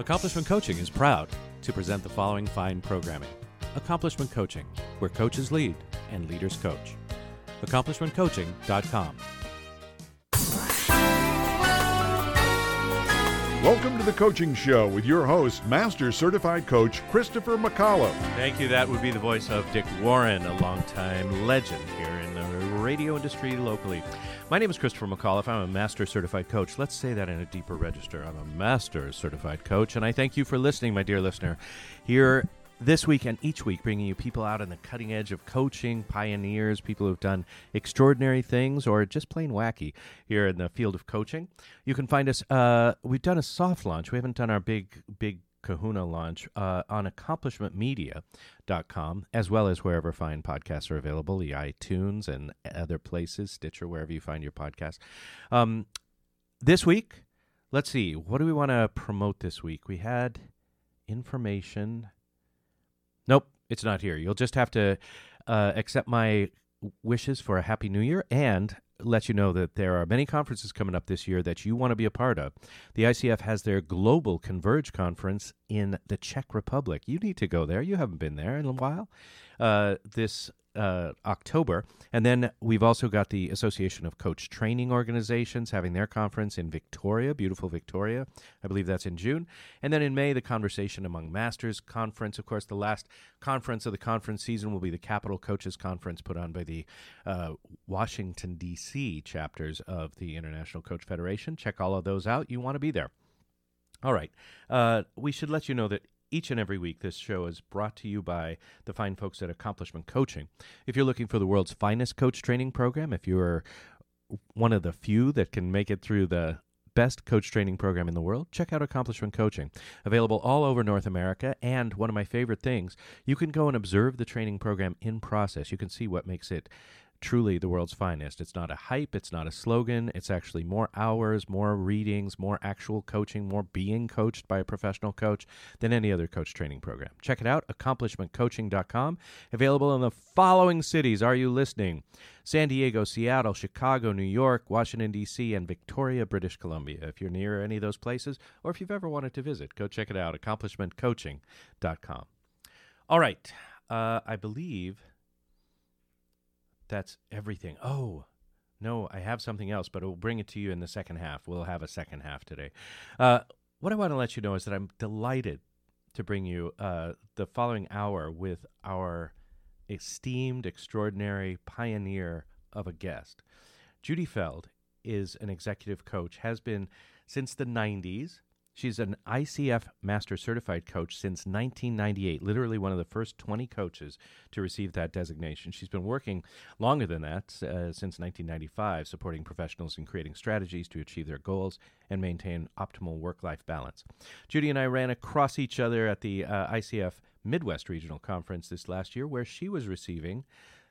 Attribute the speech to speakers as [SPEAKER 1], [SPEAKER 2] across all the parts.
[SPEAKER 1] Accomplishment Coaching is proud to present the following fine programming Accomplishment Coaching, where coaches lead and leaders coach. AccomplishmentCoaching.com.
[SPEAKER 2] Welcome to the Coaching Show with your host, Master Certified Coach Christopher McAuliffe.
[SPEAKER 1] Thank you. That would be the voice of Dick Warren, a longtime legend here in the radio industry locally. My name is Christopher McAuliffe. I'm a Master Certified Coach. Let's say that in a deeper register. I'm a Master Certified Coach, and I thank you for listening, my dear listener. Here this week and each week, bringing you people out on the cutting edge of coaching, pioneers, people who've done extraordinary things or just plain wacky here in the field of coaching. You can find us. Uh, we've done a soft launch. We haven't done our big, big kahuna launch uh, on accomplishmentmedia.com as well as wherever fine podcasts are available the itunes and other places stitcher wherever you find your podcast um, this week let's see what do we want to promote this week? We had information. Nope, it's not here. You'll just have to uh, accept my wishes for a happy new year and let you know that there are many conferences coming up this year that you want to be a part of. The ICF has their Global Converge conference in the Czech Republic. You need to go there. You haven't been there in a while. Uh, this uh, October. And then we've also got the Association of Coach Training Organizations having their conference in Victoria, beautiful Victoria. I believe that's in June. And then in May, the Conversation Among Masters Conference. Of course, the last conference of the conference season will be the Capital Coaches Conference put on by the uh, Washington, D.C. chapters of the International Coach Federation. Check all of those out. You want to be there. All right. Uh, we should let you know that each and every week, this show is brought to you by the fine folks at Accomplishment Coaching. If you're looking for the world's finest coach training program, if you're one of the few that can make it through the best coach training program in the world, check out Accomplishment Coaching. Available all over North America. And one of my favorite things, you can go and observe the training program in process. You can see what makes it truly the world's finest. It's not a hype, it's not a slogan. It's actually more hours, more readings, more actual coaching, more being coached by a professional coach than any other coach training program. Check it out, accomplishmentcoaching.com. Available in the following cities. Are you listening? San Diego, Seattle, Chicago, New York, Washington, D.C., and Victoria, British Columbia. If you're near any of those places, or if you've ever wanted to visit, go check it out, accomplishmentcoaching.com. All right. Uh, I believe that's everything. Oh, no, I have something else, but we'll bring it to you in the second half. We'll have a second half today. Uh, what I want to let you know is that I'm delighted to bring you uh, the following hour with our esteemed, extraordinary pioneer of a guest. Judy Feld is an executive coach, has been since the 90s. She's an ICF Master Certified Coach since 1998, literally one of the first 20 coaches to receive that designation. She's been working longer than that, uh, since 1995, supporting professionals in creating strategies to achieve their goals and maintain optimal work life balance. Judy and I ran across each other at the uh, ICF Midwest Regional Conference this last year, where she was receiving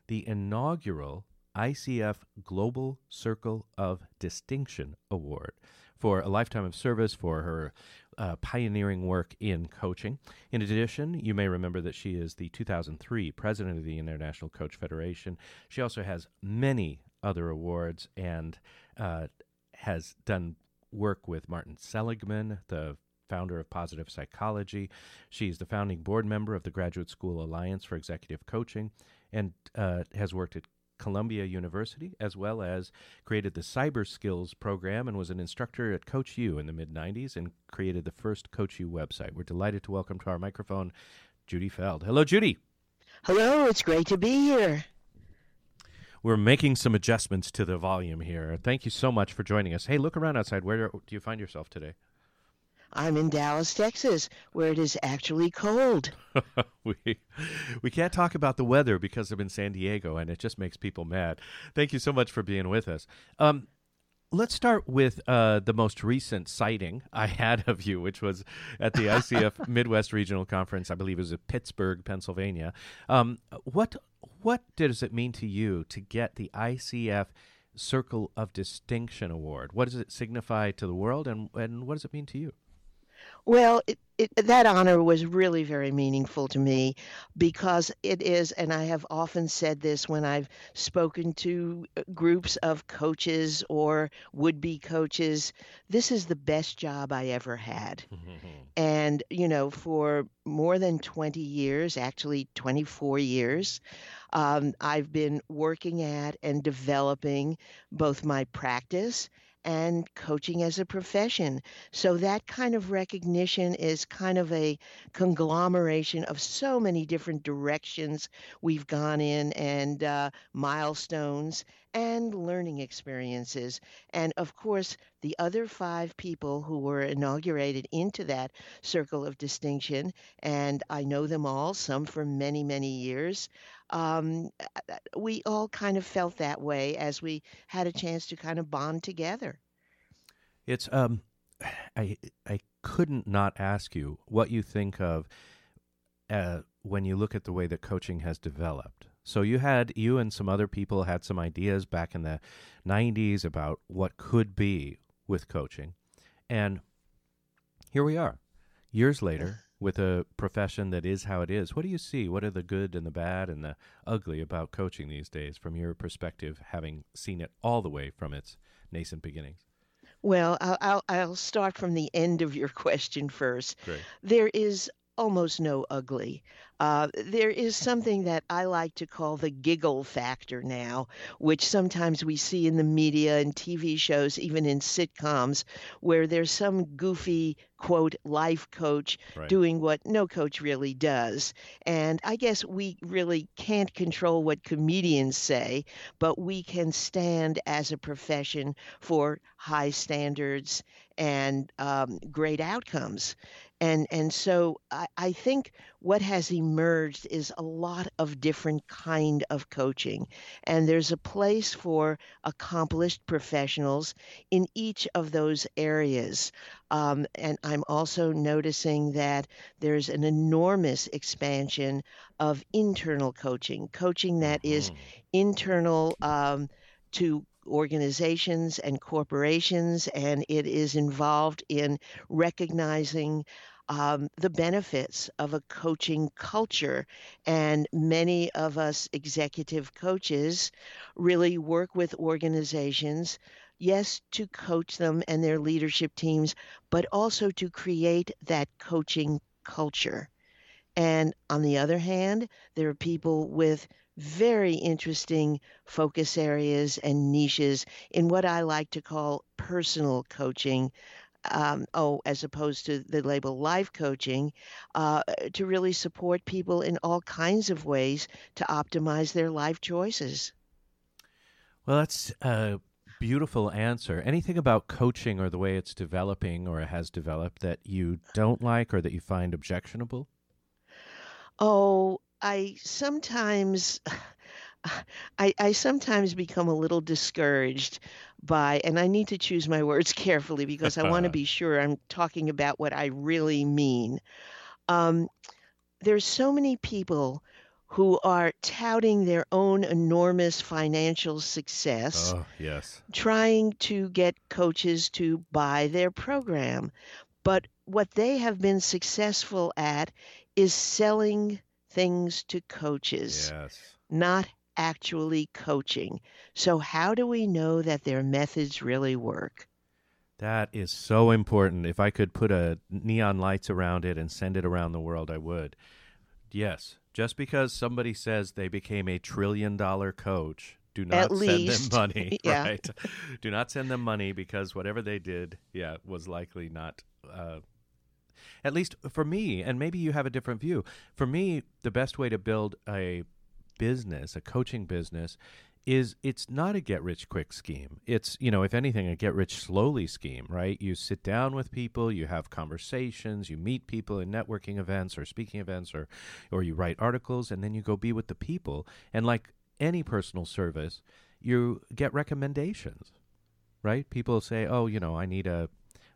[SPEAKER 1] the inaugural ICF Global Circle of Distinction Award for a lifetime of service for her uh, pioneering work in coaching. In addition, you may remember that she is the 2003 president of the International Coach Federation. She also has many other awards and uh, has done work with Martin Seligman, the founder of Positive Psychology. She's the founding board member of the Graduate School Alliance for Executive Coaching and uh, has worked at Columbia University, as well as created the Cyber Skills program and was an instructor at Coach U in the mid 90s and created the first Coach U website. We're delighted to welcome to our microphone Judy Feld. Hello, Judy.
[SPEAKER 3] Hello, it's great to be here.
[SPEAKER 1] We're making some adjustments to the volume here. Thank you so much for joining us. Hey, look around outside. Where do you find yourself today?
[SPEAKER 3] I'm in Dallas, Texas, where it is actually cold.
[SPEAKER 1] we we can't talk about the weather because I'm in San Diego, and it just makes people mad. Thank you so much for being with us. Um, let's start with uh, the most recent sighting I had of you, which was at the ICF Midwest Regional Conference. I believe it was in Pittsburgh, Pennsylvania. Um, what what does it mean to you to get the ICF Circle of Distinction Award? What does it signify to the world, and and what does it mean to you?
[SPEAKER 3] Well, it, it, that honor was really very meaningful to me because it is, and I have often said this when I've spoken to uh, groups of coaches or would be coaches this is the best job I ever had. and, you know, for more than 20 years, actually 24 years, um, I've been working at and developing both my practice and coaching as a profession. So that kind of recognition is kind of a conglomeration of so many different directions we've gone in and uh, milestones and learning experiences. And of course, the other five people who were inaugurated into that circle of distinction, and I know them all, some for many, many years. Um, we all kind of felt that way as we had a chance to kind of bond together.
[SPEAKER 1] It's um, I I couldn't not ask you what you think of uh, when you look at the way that coaching has developed. So you had you and some other people had some ideas back in the '90s about what could be with coaching, and here we are, years later, with a profession that is how it is. What do you see? What are the good and the bad and the ugly about coaching these days, from your perspective, having seen it all the way from its nascent beginnings?
[SPEAKER 3] Well, I'll, I'll, I'll start from the end of your question first.
[SPEAKER 1] Great.
[SPEAKER 3] There is almost no ugly. Uh, there is something that I like to call the giggle factor now, which sometimes we see in the media and TV shows, even in sitcoms, where there's some goofy, quote, life coach
[SPEAKER 1] Right.
[SPEAKER 3] doing what no coach really does. And I guess we really can't control what comedians say, but we can stand as a profession for high standards and um, great outcomes. And, and so I, I think what has emerged is a lot of different kind of coaching and there's a place for accomplished professionals in each of those areas um, and i'm also noticing that there's an enormous expansion of internal coaching coaching that is
[SPEAKER 1] Mhm.
[SPEAKER 3] internal um, to organizations and corporations, and it is involved in recognizing um, the benefits of a coaching culture. And many of us executive coaches really work with organizations, yes, to coach them and their leadership teams, but also to create that coaching culture. And on the other hand, there are people with very interesting focus areas and niches in what I like to call personal coaching. Um, oh, as opposed to the label life coaching, uh, to really support people in all kinds of ways to optimize their life choices.
[SPEAKER 1] Well, that's a beautiful answer. Anything about coaching or the way it's developing or it has developed that you don't like or that you find objectionable?
[SPEAKER 3] Oh, I sometimes I, I sometimes become a little discouraged by, and I need to choose my words carefully because I want to be sure I'm talking about what I really mean. Um, there's so many people who are touting their own enormous financial success,
[SPEAKER 1] Oh, yes.
[SPEAKER 3] trying to get coaches to buy their program. But what they have been successful at is selling things to coaches
[SPEAKER 1] Yes.
[SPEAKER 3] not actually coaching. So, how do we know that their methods really work?
[SPEAKER 1] That is so important. If I could put a neon lights around it and send it around the world, I would. Yes. Just because somebody says they became a trillion dollar coach, do not
[SPEAKER 3] At
[SPEAKER 1] send
[SPEAKER 3] least.
[SPEAKER 1] them money.
[SPEAKER 3] Yeah.
[SPEAKER 1] Right. do not send them money because whatever they did, yeah, was likely not uh, at least for me, and maybe you have a different view. For me, the best way to build a business, a coaching business, is it's not a get rich quick scheme. It's, you know, if anything, a get rich slowly scheme, right? You sit down with people, you have conversations, you meet people in networking events or speaking events or or you write articles and then you go be with the people. And like any personal service, you get recommendations. Right? People say, "Oh, you know, I need a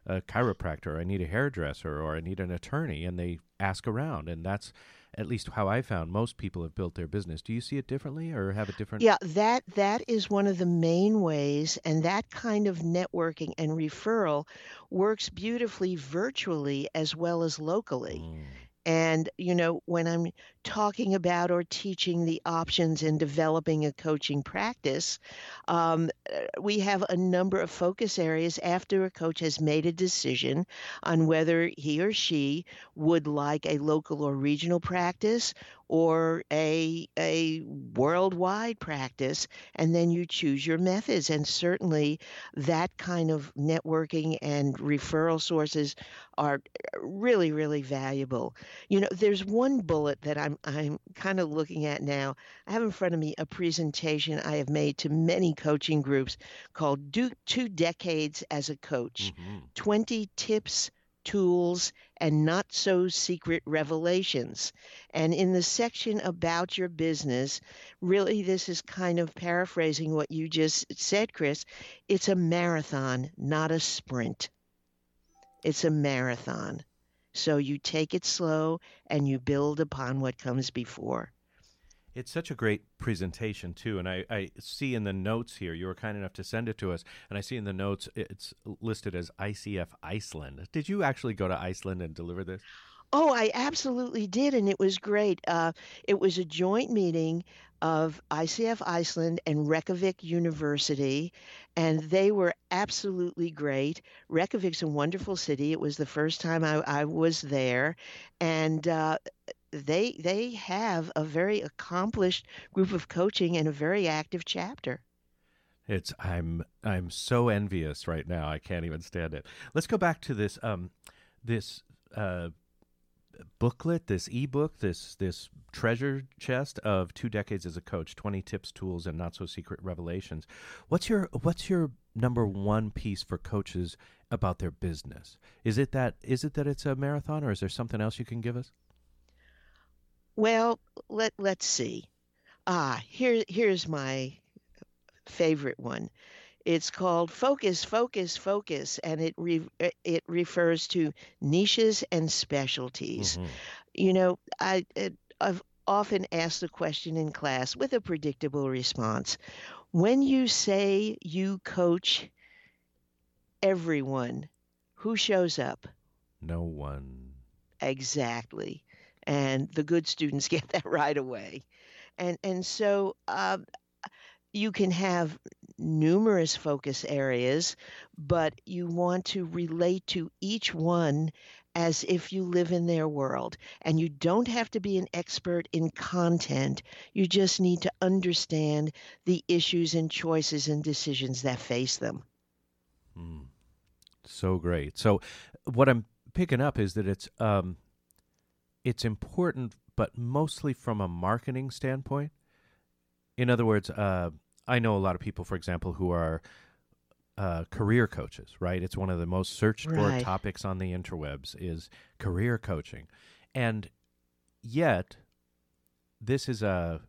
[SPEAKER 1] a chiropractor, I need a hairdresser, or I need an attorney, and they ask around, and that's at least how I found most people have built their business. Do you see it differently or have a different?
[SPEAKER 3] Yeah, that that is one of the main ways, and that kind of networking and referral works beautifully virtually as well as locally.
[SPEAKER 1] Mm.
[SPEAKER 3] And, you know, when I'm talking about or teaching the options in developing a coaching practice, um, uh, we have a number of focus areas after a coach has made a decision on whether he or she would like a local or regional practice or a a worldwide practice and then you choose your methods and certainly that kind of networking and referral sources are really really valuable. You know there's one bullet that i'm i'm kind of looking at now. I have in front of me a presentation i have made to many coaching groups called Do, two decades as a coach.
[SPEAKER 1] Mhm.
[SPEAKER 3] 20 tips tools and not so secret revelations. And in the section about your business, really, this is kind of paraphrasing what you just said, Chris. It's a marathon, not a sprint. It's a marathon. So you take it slow and you build upon what comes before.
[SPEAKER 1] It's such a great presentation too, and I, I see in the notes here you were kind enough to send it to us, and I see in the notes it's listed as ICF Iceland. Did you actually go to Iceland and deliver this?
[SPEAKER 3] Oh, I absolutely did, and it was great. Uh, it was a joint meeting of ICF Iceland and Reykjavik University, and they were absolutely great. Reykjavik's a wonderful city. It was the first time I, I was there, and uh, they they have a very accomplished group of coaching and a very active chapter.
[SPEAKER 1] It's I'm I'm so envious right now. I can't even stand it. Let's go back to this um this uh booklet, this ebook, this this treasure chest of two decades as a coach, 20 tips, tools and not so secret revelations. What's your what's your number one piece for coaches about their business? Is it that is it that it's a marathon or is there something else you can give us?
[SPEAKER 3] Well, let let's see. Ah, here here's my favorite one. It's called Focus, Focus, Focus, and it re- it refers to niches and specialties.
[SPEAKER 1] Mhm.
[SPEAKER 3] You know, I I've often asked the question in class with a predictable response. When you say you coach everyone, who shows up?
[SPEAKER 1] No one.
[SPEAKER 3] Exactly. And the good students get that right away. And and so um, you can have numerous focus areas, but you want to relate to each one as if you live in their world. And you don't have to be an expert in content. You just need to understand the issues and choices and decisions that face them.
[SPEAKER 1] Mm. So great. So what I'm picking up is that it's um it's important but mostly from a marketing standpoint. In other words, uh I know a lot of people for example who are uh, career coaches, right? It's one of the most searched for topics on the interwebs is career coaching. And yet this is a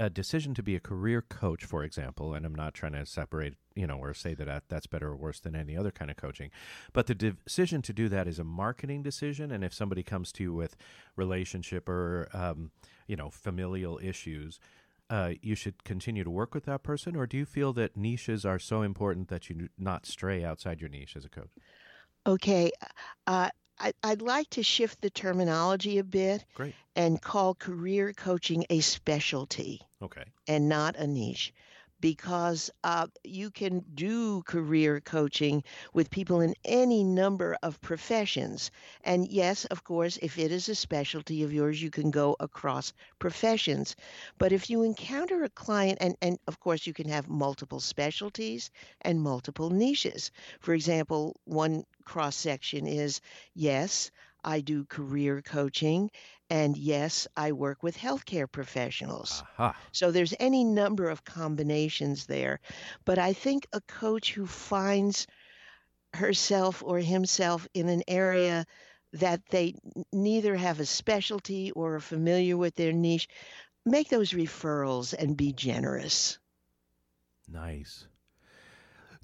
[SPEAKER 1] a decision to be a career coach, for example, and I'm not trying to separate, you know, or say that that- that's better or worse than any other kind of coaching, but the decision to do that is a marketing decision. And if somebody comes to you with relationship or, um, you know, familial issues, uh, you should continue to work with that person, or do you feel that niches are so important that you not stray outside your niche as a coach?
[SPEAKER 3] Okay, uh, I, I'd like to shift the terminology a bit
[SPEAKER 1] Great.
[SPEAKER 3] and call career coaching a specialty
[SPEAKER 1] Okay.
[SPEAKER 3] and not a niche because uh, you can do career coaching with people in any number of professions. And yes, of course, if it is a specialty of yours, you can go across professions. But if you encounter a client, and, and of course, you can have multiple specialties and multiple niches. For example, one cross section is yes, I do career coaching, and yes, I work with healthcare professionals.
[SPEAKER 1] Aha.
[SPEAKER 3] So there's any number of combinations there. But I think a coach who finds herself or himself in an area that they neither have a specialty or are familiar with their niche, make those referrals and be generous.
[SPEAKER 1] Nice.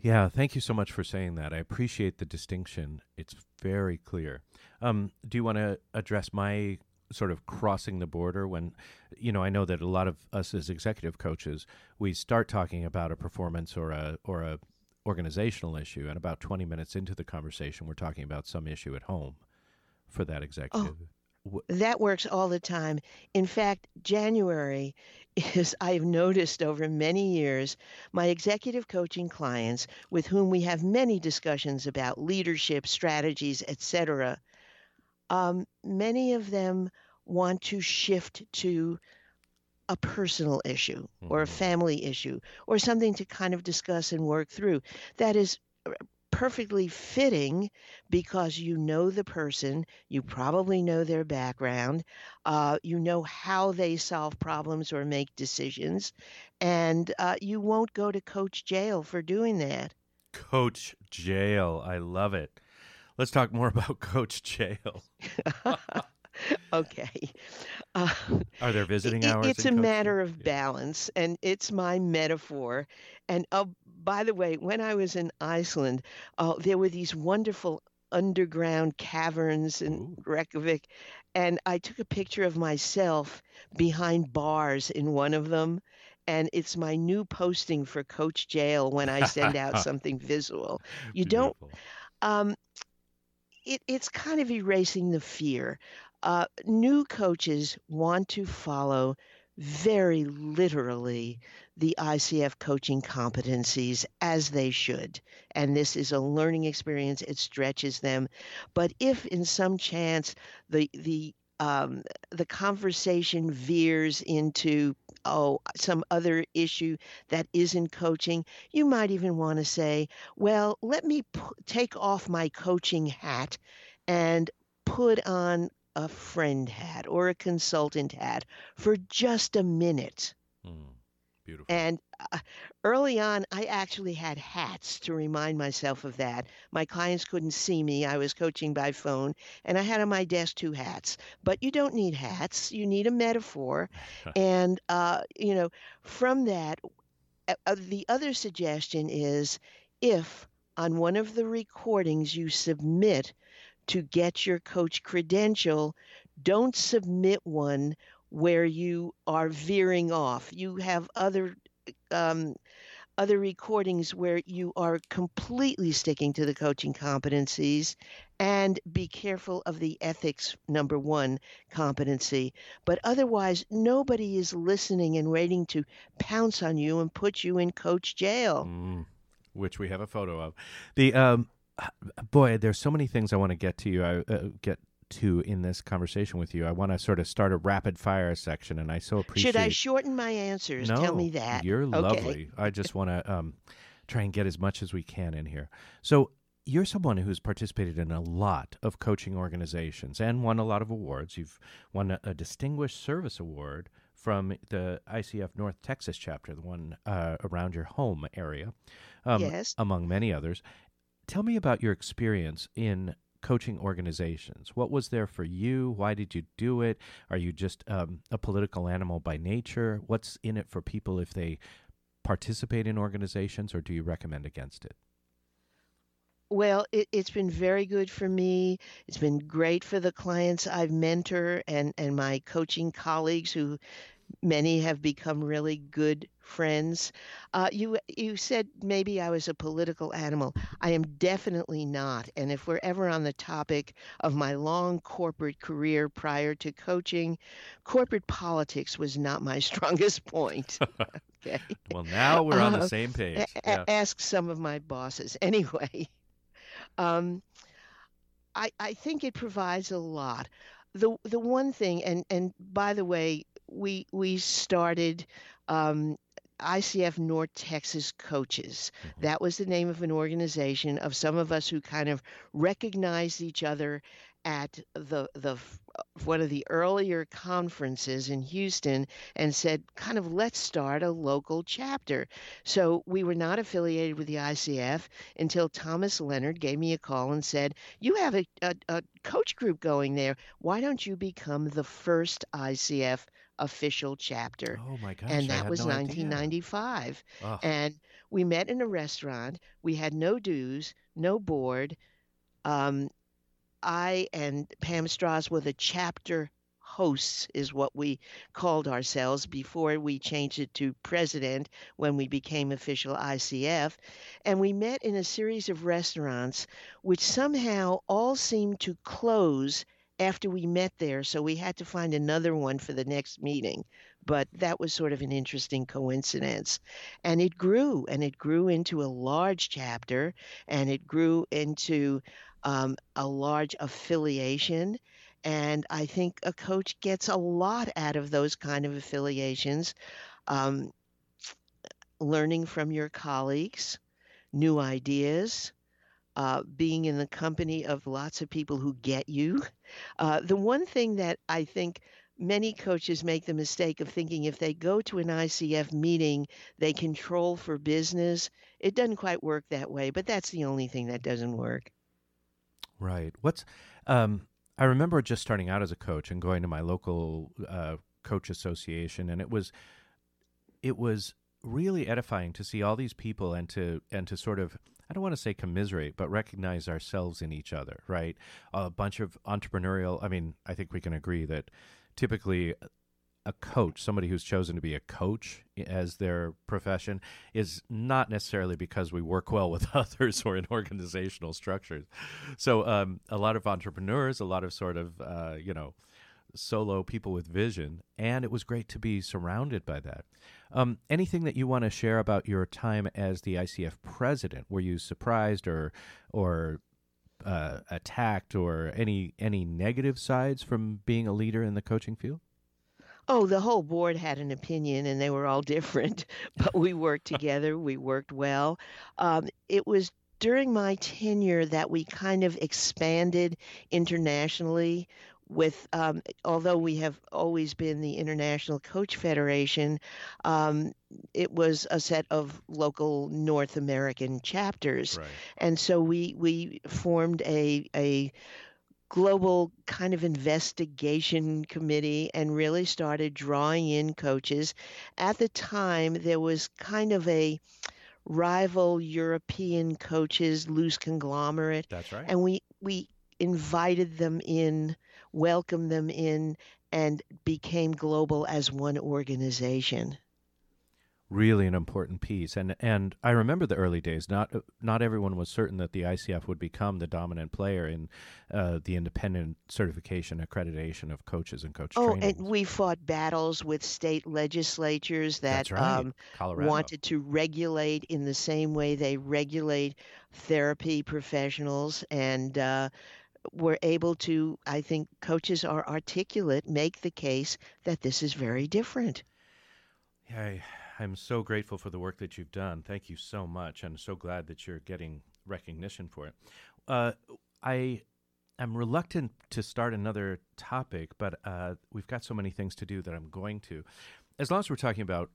[SPEAKER 1] Yeah, thank you so much for saying that. I appreciate the distinction. It's very clear. Um, do you want to address my sort of crossing the border when you know I know that a lot of us as executive coaches we start talking about a performance or a or a organizational issue and about 20 minutes into the conversation we're talking about some issue at home for that executive.
[SPEAKER 3] Oh, that works all the time. In fact, January is I've noticed over many years my executive coaching clients with whom we have many discussions about leadership strategies, etc um, many of them want to shift to a personal issue mm-hmm. or a mm-hmm. family issue or something to kind of discuss and work through. That is uh, perfectly fitting because you know the person, you probably know their background, uh, you know how they solve problems or make decisions, and uh, you won't go to coach jail for doing that.
[SPEAKER 1] Coach jail. I love it. Let's talk more about Coach Jail.
[SPEAKER 3] okay.
[SPEAKER 1] Uh, Are there visiting hours?
[SPEAKER 3] It's a matter of balance, and it's my metaphor. And uh, by the way, when I was in Iceland, uh, there were these wonderful underground caverns in Ooh. Reykjavik, and I took a picture of myself behind bars in one of them. And it's my new posting for Coach Jail when I send out something visual. You Beautiful. don't. Um, it, it's kind of erasing the fear. Uh, new coaches want to follow very literally the ICF coaching competencies as they should. And this is a learning experience, it stretches them. But if in some chance the, the um, the conversation veers into oh some other issue that isn't coaching you might even want to say well let me p- take off my coaching hat and put on a friend hat or a consultant hat for just a minute
[SPEAKER 1] mm. Beautiful.
[SPEAKER 3] And uh, early on, I actually had hats to remind myself of that. My clients couldn't see me. I was coaching by phone, and I had on my desk two hats. But you don't need hats, you need a metaphor. and, uh, you know, from that, uh, uh, the other suggestion is if on one of the recordings you submit to get your coach credential, don't submit one where you are veering off. You have other um, other recordings where you are completely sticking to the coaching competencies and be careful of the ethics number one competency. But otherwise nobody is listening and waiting to pounce on you and put you in coach jail.
[SPEAKER 1] Mm, which we have a photo of. The um boy there's so many things i want to get to you i uh, get to in this conversation with you. I want to sort of start a rapid fire section, and I so appreciate.
[SPEAKER 3] Should I shorten my answers?
[SPEAKER 1] No,
[SPEAKER 3] Tell me that.
[SPEAKER 1] You're okay. lovely. I just want to um, try and get as much as we can in here. So you're someone who's participated in a lot of coaching organizations and won a lot of awards. You've won a, a distinguished service award from the ICF North Texas chapter, the one uh, around your home area,
[SPEAKER 3] um, yes.
[SPEAKER 1] among many others. Tell me about your experience in coaching organizations. What was there for you? Why did you do it? Are you just um, a political animal by nature? What's in it for people if they participate in organizations, or do you recommend against it?
[SPEAKER 3] Well, it, has been very good for me. It's been great for the clients I've mentored and, and my coaching colleagues who many have become really good friends. Uh, you you said maybe I was a political animal. I am definitely not. And if we're ever on the topic of my long corporate career prior to coaching, corporate politics was not my strongest point.
[SPEAKER 1] okay. well, now we're on uh, the same page.
[SPEAKER 3] Yeah. ask some of my bosses. Anyway, um, I I think it provides a lot. The the one thing, and and by the way, we we started um, ICF North Texas Coaches. Mm-hmm. That was the name of an organization of some of us who kind of recognized each other at the the one of the earlier conferences in Houston and said, kind of, let's start a local chapter. So we were not affiliated with the ICF until Thomas Leonard gave me a call and said, You have a, a, a coach group going there. Why don't you become the first ICF official chapter.
[SPEAKER 1] Oh my gosh.
[SPEAKER 3] And that was
[SPEAKER 1] no
[SPEAKER 3] 1995. And we met in a restaurant. We had no dues, no board. Um, I and Pam Strauss were the chapter hosts is what we called ourselves before we changed it to president when we became official ICF. And we met in a series of restaurants, which somehow all seemed to close after we met there. So we had to find another one for the next meeting. But that was sort of an interesting coincidence. And it grew and it grew into a large chapter and it grew into um, a large affiliation. And I think a coach gets a lot out of those kind of affiliations, um, learning from your colleagues, new ideas, uh, being in the company of lots of people who get you. Uh, the one thing that I think many coaches make the mistake of thinking if they go to an ICF meeting, they control for business. It doesn't quite work that way, but that's the only thing that doesn't work.
[SPEAKER 1] Right. What's um, I remember just starting out as a coach and going to my local uh, coach association, and it was it was really edifying to see all these people and to and to sort of I don't want to say commiserate, but recognize ourselves in each other, right? A bunch of entrepreneurial. I mean, I think we can agree that typically a coach, somebody who's chosen to be a coach as their profession, is not necessarily because we work well with others or in organizational structures. So, um, a lot of entrepreneurs, a lot of sort of, uh, you know, solo people with vision, and it was great to be surrounded by that. Um, anything that you want to share about your time as the ICF president? Were you surprised or or uh, attacked or any any negative sides from being a leader in the coaching field?
[SPEAKER 3] Oh, the whole board had an opinion, and they were all different, but we worked together. We worked well. Um, it was during my tenure that we kind of expanded internationally with um, although we have always been the International Coach Federation, um, it was a set of local North American chapters,
[SPEAKER 1] Right.
[SPEAKER 3] and so we we formed a a global kind of investigation committee and really started drawing in coaches. At the time, there was kind of a rival European coaches loose conglomerate
[SPEAKER 1] That's right.
[SPEAKER 3] and we we invited them in, welcomed them in, and became global as one organization.
[SPEAKER 1] Really an important piece and and I remember the early days not not everyone was certain that the ICF would become the dominant player in uh, the independent certification accreditation of coaches and coach
[SPEAKER 3] Oh,
[SPEAKER 1] training
[SPEAKER 3] and we fought battles with state legislatures that
[SPEAKER 1] right.
[SPEAKER 3] um, wanted to regulate in the same way they regulate therapy professionals and uh, were able to, I think coaches are articulate, make the case that this is very different.
[SPEAKER 1] Yeah, I'm so grateful for the work that you've done. Thank you so much, I'm so glad that you're getting recognition for it. Uh, I am reluctant to start another topic, but uh, we've got so many things to do that I'm going to. As long as we're talking about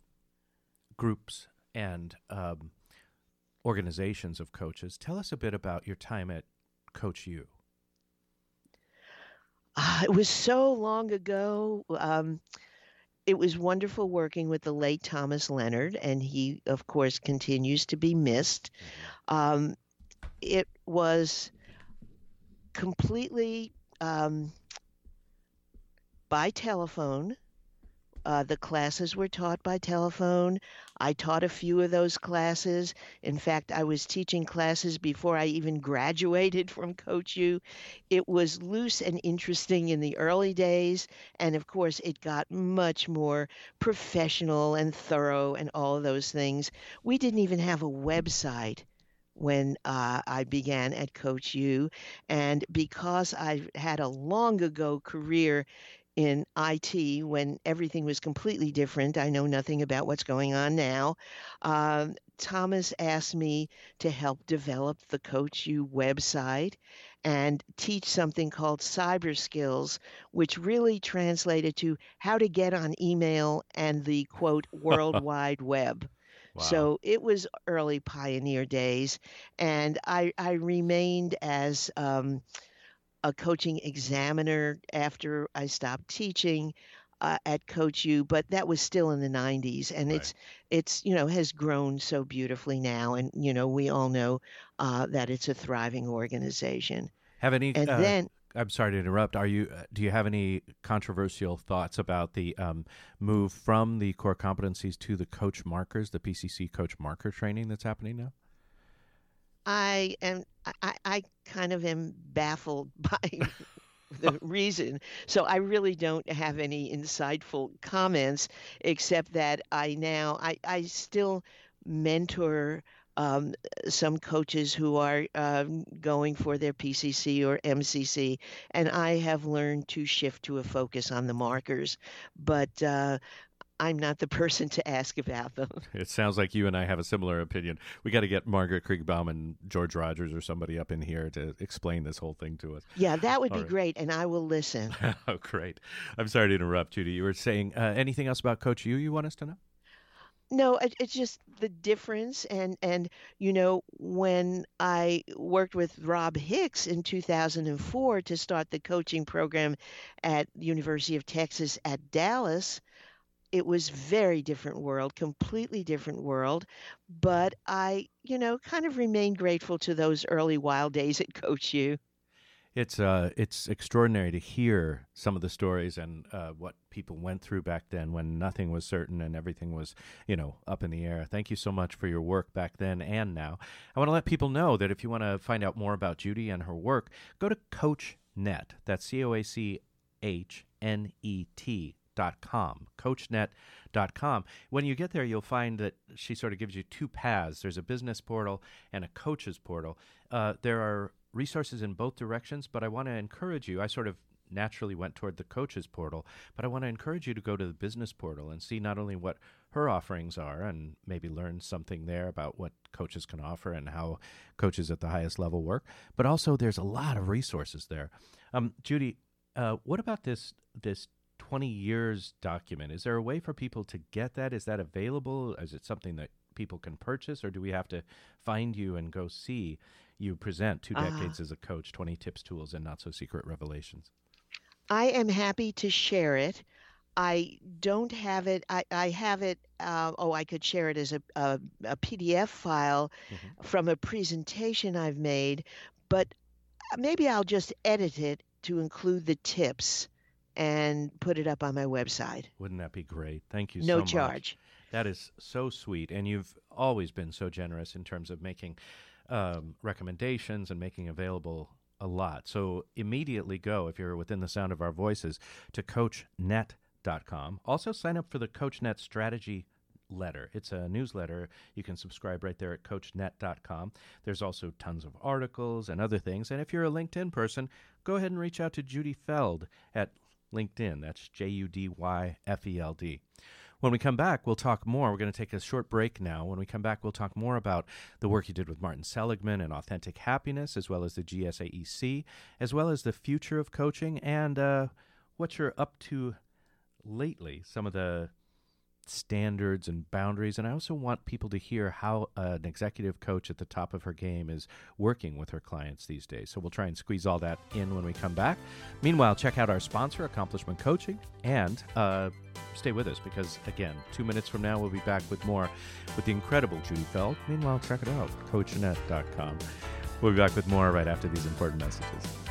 [SPEAKER 1] groups and um, organizations of coaches, tell us a bit about your time at Coach U.
[SPEAKER 3] Ah, it was so long ago. Um, it was wonderful working with the late Thomas Leonard, and he, of course, continues to be missed. Um, it was completely um, by telephone. Uh, the classes were taught by telephone. I taught a few of those classes. In fact, I was teaching classes before I even graduated from Coach U. It was loose and interesting in the early days. And of course, it got much more professional and thorough and all of those things. We didn't even have a website when uh, I began at Coach U. And because I had a long ago career in IT when everything was completely different, I know nothing about what's going on now. Um, Thomas asked me to help develop the Coach U website and teach something called cyber skills, which really translated to how to get on email and the quote world wide web.
[SPEAKER 1] Wow.
[SPEAKER 3] So it was early pioneer days, and I, I remained as um, a coaching examiner after I stopped teaching uh, at Coach U, but that was still in the 90s, and
[SPEAKER 1] Right.
[SPEAKER 3] it's it's you know has grown so beautifully now, and you know we all know uh, that it's a thriving organization.
[SPEAKER 1] have any
[SPEAKER 3] And
[SPEAKER 1] uh,
[SPEAKER 3] then
[SPEAKER 1] I'm sorry to interrupt. Are you? Uh, do you have any controversial thoughts about the um, move from the core competencies to the coach markers, the PCC coach marker training that's happening now?
[SPEAKER 3] I am. I, I kind of am baffled by the reason. So I really don't have any insightful comments, except that I now I I still mentor um, some coaches who are um, going for their PCC or MCC, and I have learned to shift to a focus on the markers. But uh, I'm not the person to ask about them.
[SPEAKER 1] It sounds like you and I have a similar opinion. We got to get Margaret Krigbaum and George Rogers or somebody up in here to explain this whole thing to us.
[SPEAKER 3] Yeah, that would All be right. great, and I will listen.
[SPEAKER 1] oh, great. I'm sorry to interrupt, Judy. You were saying uh, anything else about Coach U you want us to know?
[SPEAKER 3] No, it's just the difference, and and you know when I worked with Rob Hicks in 2004 to start the coaching program at University of Texas at Dallas, it was very different world, completely different world. But I, you know, kind of remain grateful to those early wild days at Coach U.
[SPEAKER 1] It's uh, it's extraordinary to hear some of the stories and uh, what people went through back then when nothing was certain and everything was, you know, up in the air. Thank you so much for your work back then and now. I want to let people know that if you want to find out more about Judy and her work, go to CoachNet. That's C O A C H N E T dot com coachnet.com when you get there you'll find that she sort of gives you two paths there's a business portal and a coaches portal uh, there are resources in both directions, but I want to encourage you. I sort of naturally went toward the coaches portal, but I want to encourage you to go to the business portal and see not only what her offerings are and maybe learn something there about what coaches can offer and how coaches at the highest level work, but also there's a lot of resources there. Um, Judy, uh, what about this this 20 years document? Is there a way for people to get that? Is that available? Is it something that people can purchase, or do we have to find you and go see? you present two decades uh, as a coach 20 tips tools and not so secret revelations
[SPEAKER 3] i am happy to share it i don't have it i, I have it uh, oh i could share it as a, a, a pdf file mm-hmm. from a presentation i've made but maybe i'll just edit it to include the tips and put it up on my website
[SPEAKER 1] wouldn't that be great thank you so much.
[SPEAKER 3] no
[SPEAKER 1] so
[SPEAKER 3] charge
[SPEAKER 1] that is so sweet and you've always been so generous in terms of making um, recommendations and making available a lot. So immediately go, if you're within the sound of our voices, to coachnet.com. Also, sign up for the CoachNet strategy letter. It's a newsletter. You can subscribe right there at coachnet.com. There's also tons of articles and other things. And if you're a LinkedIn person, go ahead and reach out to Judy Feld at LinkedIn. That's J U D Y F E L D. When we come back, we'll talk more. We're going to take a short break now. When we come back, we'll talk more about the work you did with Martin Seligman and Authentic Happiness, as well as the GSAEC, as well as the future of coaching and uh, what you're up to lately. Some of the standards and boundaries. And I also want people to hear how uh, an executive coach at the top of her game is working with her clients these days. So we'll try and squeeze all that in when we come back. Meanwhile, check out our sponsor, Accomplishment Coaching, and uh, stay with us because, again, two minutes from now, we'll be back with more with the incredible Judy Feld. Meanwhile, check it out, coachnet.com. We'll be back with more right after these important messages.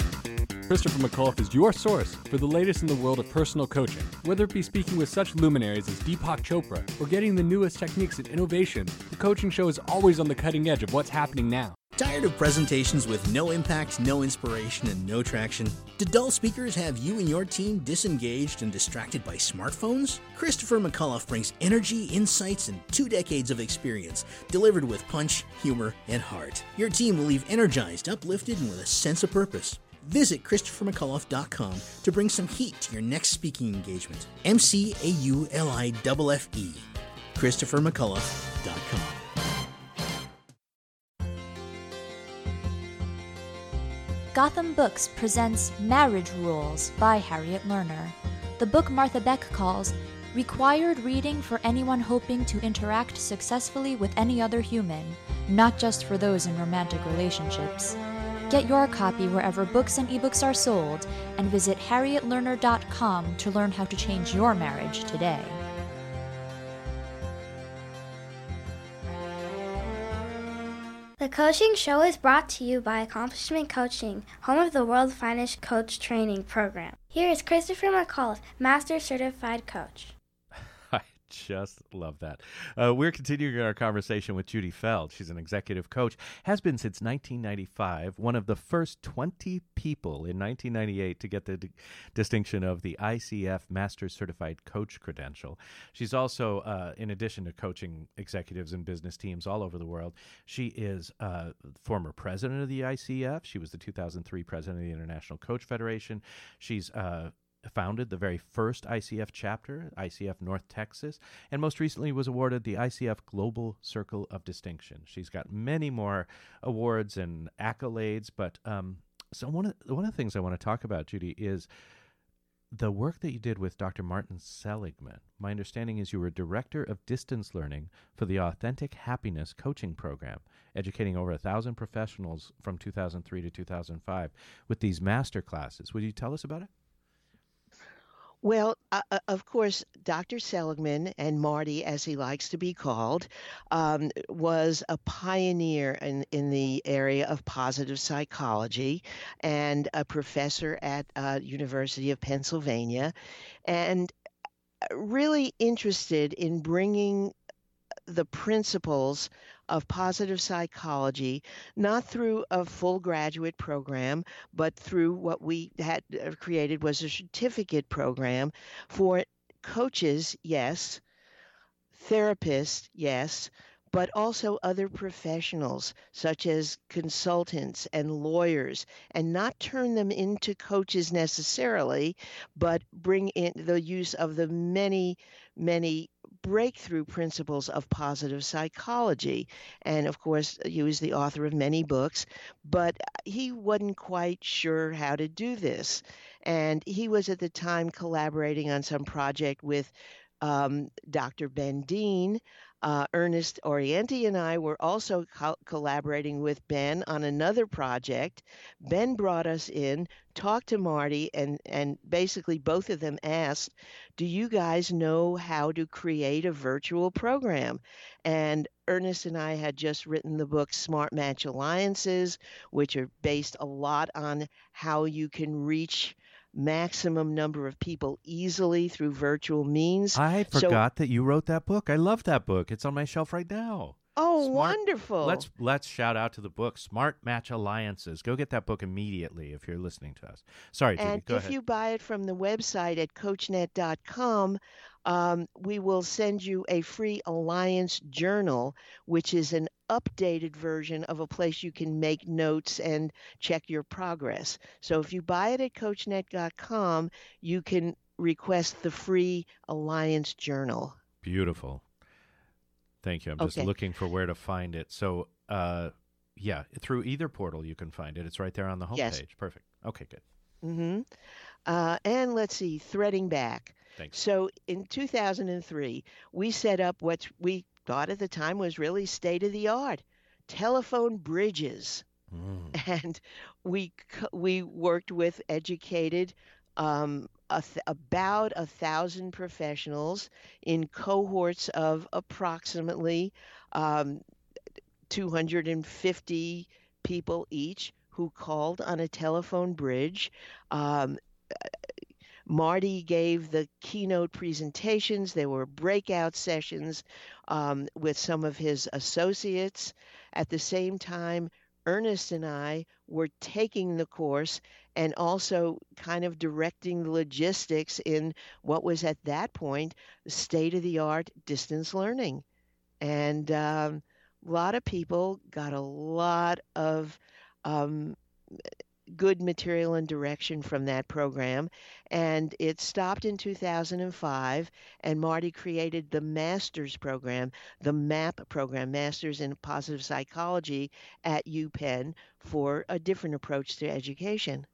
[SPEAKER 4] Christopher McAuliffe is your source for the latest in the world of personal coaching. Whether it be speaking with such luminaries as Deepak Chopra or getting the newest techniques and innovation, the coaching show is always on the cutting edge of what's happening now.
[SPEAKER 5] Tired of presentations with no impact, no inspiration, and no traction? Do dull speakers have you and your team disengaged and distracted by smartphones? Christopher McAuliffe brings energy, insights, and two decades of experience, delivered with punch, humor, and heart. Your team will leave energized, uplifted, and with a sense of purpose. Visit ChristopherMcAuliffe.com to bring some heat to your next speaking engagement. M C A U L I F F E. ChristopherMcAuliffe.com.
[SPEAKER 6] Gotham Books presents Marriage Rules by Harriet Lerner. The book Martha Beck calls required reading for anyone hoping to interact successfully with any other human, not just for those in romantic relationships. Get your copy wherever books and ebooks are sold, and visit harrietlerner.com to learn how to change your marriage today.
[SPEAKER 7] The coaching show is brought to you by Accomplishment Coaching, home of the world's finest coach training program. Here is Christopher McAuliffe, Master Certified Coach
[SPEAKER 1] just love that. Uh, we're continuing our conversation with Judy Feld. She's an executive coach, has been since 1995, one of the first 20 people in 1998 to get the d- distinction of the ICF Master Certified Coach credential. She's also, uh, in addition to coaching executives and business teams all over the world, she is uh, former president of the ICF. She was the 2003 president of the International Coach Federation. She's uh, founded the very first ICF chapter, ICF North Texas, and most recently was awarded the ICF Global Circle of Distinction. She's got many more awards and accolades, but um, so one of one of the things I want to talk about, Judy, is the work that you did with Dr. Martin Seligman. My understanding is you were director of distance learning for the Authentic Happiness Coaching Program, educating over a thousand professionals from 2003 to 2005 with these master classes. Would you tell us about it?
[SPEAKER 3] Well, uh, uh, of course, Dr. Seligman and Marty, as he likes to be called, um, was a pioneer in, in the area of positive psychology and a professor at uh, University of Pennsylvania, and uh, really interested in bringing the principles of positive psychology, not through a full graduate program, but through what we had uh, created was a certificate program for coaches, yes, therapists, yes, but also other professionals such as consultants and lawyers, and not turn them into coaches necessarily, but bring in the use of the many, many breakthrough principles of positive psychology. And of course, he was the author of many books, but he wasn't quite sure how to do this. And he was at the time collaborating on some project with um, Dr. Ben Dean, uh, Ernest Oriente and I were also co- collaborating with Ben on another project. Ben brought us in, talked to Marty, and, and basically both of them asked, Do you guys know how to create a virtual program? And Ernest and I had just written the book Smart Match Alliances, which are based a lot on how you can reach maximum number of people easily through virtual means.
[SPEAKER 1] I forgot so, that you wrote that book. I love that book. It's on my shelf right now.
[SPEAKER 3] Oh, Smart, wonderful.
[SPEAKER 1] Let's let's shout out to the book Smart Match Alliances. Go get that book immediately if you're listening to us. Sorry, Judy,
[SPEAKER 3] and if
[SPEAKER 1] ahead.
[SPEAKER 3] you buy it from the website at coachnet.com, um, we will send you a free Alliance journal, which is an updated version of a place you can make notes and check your progress. So if you buy it at coachnet.com, you can request the free Alliance journal.
[SPEAKER 1] Beautiful. Thank you. I'm just looking for where to find it. So, uh, yeah, through either portal you can find it. It's right there on the homepage.
[SPEAKER 3] Yes.
[SPEAKER 1] Perfect. Okay, good.
[SPEAKER 3] Mm-hmm. Uh, and let's see, threading back.
[SPEAKER 1] Thanks.
[SPEAKER 3] So in 2003, we set up what we thought at the time was really state of the art telephone bridges.
[SPEAKER 1] Mm.
[SPEAKER 3] And we we worked with educated um, a th- about a thousand professionals in cohorts of approximately um, 250 people each who called on a telephone bridge. Um, Marty gave the keynote presentations. There were breakout sessions um, with some of his associates. At the same time, Ernest and I were taking the course and also kind of directing the logistics in what was at that point state of the art distance learning. And um, a lot of people got a lot of um, good material and direction from that program. And it stopped in 2005, and Marty created the master's program, the MAP program, Masters in Positive Psychology at UPenn, for a different approach to education.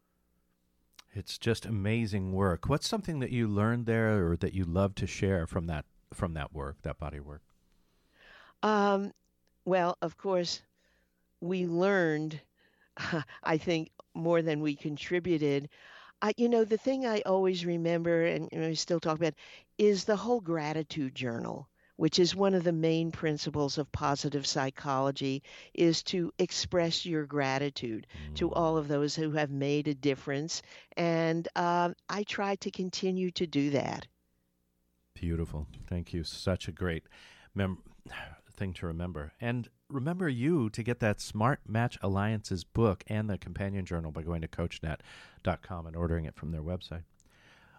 [SPEAKER 1] It's just amazing work. What's something that you learned there, or that you love to share from that from that work, that body work?
[SPEAKER 3] Um, well, of course, we learned. I think more than we contributed. I, you know, the thing I always remember, and know, I still talk about, is the whole gratitude journal, which is one of the main principles of positive psychology, is to express your gratitude to all of those who have made a difference. And uh, I try to continue to do that.
[SPEAKER 1] Beautiful. Thank you. Such a great mem- thing to remember. And remember you to get that Smart Match Alliances book and the companion journal by going to coachnet.com and ordering it from their website.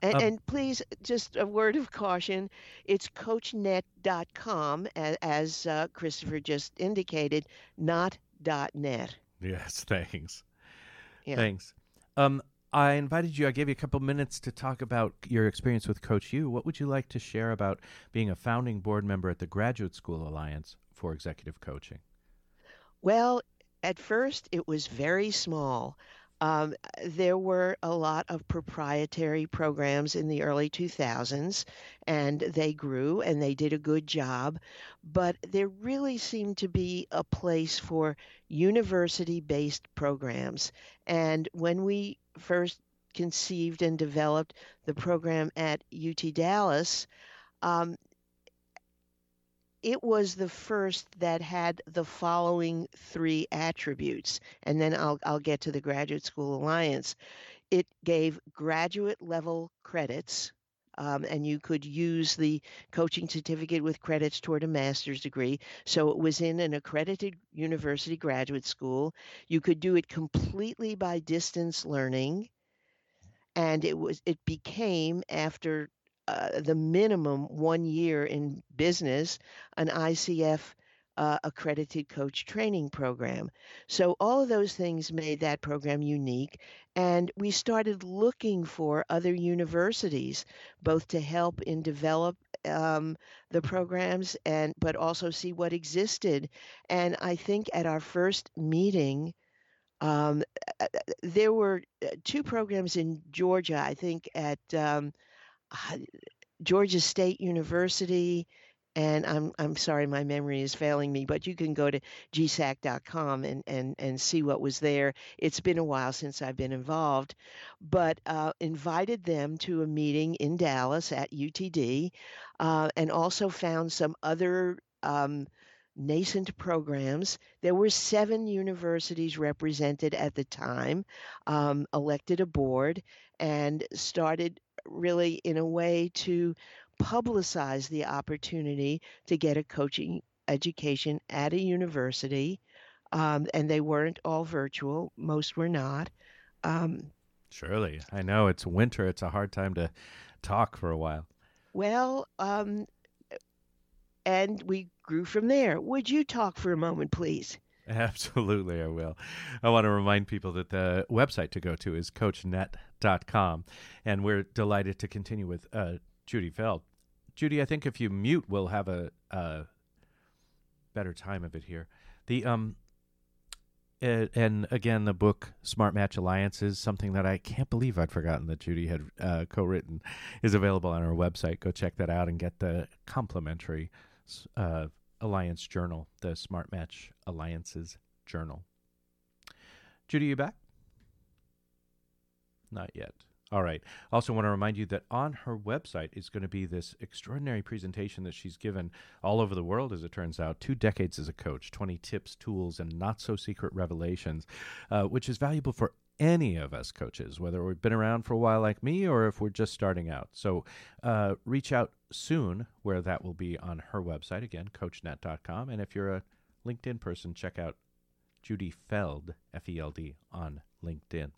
[SPEAKER 3] And,
[SPEAKER 1] Um,
[SPEAKER 3] and please, just a word of caution it's coachnet.com, as, as uh, Christopher just indicated, not .net.
[SPEAKER 1] Yes, thanks.
[SPEAKER 3] Yeah.
[SPEAKER 1] Thanks. Um, I invited you, I gave you a couple minutes to talk about your experience with Coach U. What would you like to share about being a founding board member at the Graduate School Alliance for Executive Coaching?
[SPEAKER 3] Well, at first it was very small. Um, there were a lot of proprietary programs in the early 2000s, and they grew and they did a good job. But there really seemed to be a place for university based programs. And when we first conceived and developed the program at UT Dallas, um, it was the first that had the following three attributes, and then I'll, I'll get to the Graduate School Alliance. It gave graduate level credits, um, and you could use the coaching certificate with credits toward a master's degree. So it was in an accredited university graduate school. You could do it completely by distance learning, and it was it became after uh, the minimum one year in business, an ICF uh, accredited coach training program. So all of those things made that program unique. And we started looking for other universities, both to help in develop um, the programs and but also see what existed. And I think at our first meeting, um, uh, there were uh, two programs in Georgia. I think at um, uh, Georgia State University, and I'm I'm sorry my memory is failing me, but you can go to gsac.com and and and see what was there. It's been a while since I've been involved, but uh, invited them to a meeting in Dallas at UTD, uh, and also found some other. Um, nascent programs. There were seven universities represented at the time, um, elected a board, and started really in a way to publicize the opportunity to get a coaching education at a university. Um, and they weren't all virtual, most were not. Um,
[SPEAKER 1] Surely. I know it's winter. It's a hard time to talk for a while.
[SPEAKER 3] well, um, and we grew from there. Would you talk for a moment, please?
[SPEAKER 1] Absolutely, I will. I want to remind people that the website to go to is coachnet.com. And we're delighted to continue with uh, Judy Feld. Judy, I think if you mute, we'll have a, a better time of it here. The um, and again, the book Smart Match Alliances, something that I can't believe I'd forgotten that Judy had uh, co-written, is available on our website. Go check that out and get the complimentary uh, Alliance Journal, the Smart Match Alliances Journal. Judy, you back? Not yet. All right. Also, want to remind you that on her website is going to be this extraordinary presentation that she's given all over the world, as it turns out. Two decades as a coach, 20 tips, tools, and not so secret revelations, uh, which is valuable for any of us coaches, whether we've been around for a while like me or if we're just starting out. So uh, reach out soon, where that will be on her website, again, coachnet.com. And if you're a LinkedIn person, check out Judy Feld, F E L D, on LinkedIn.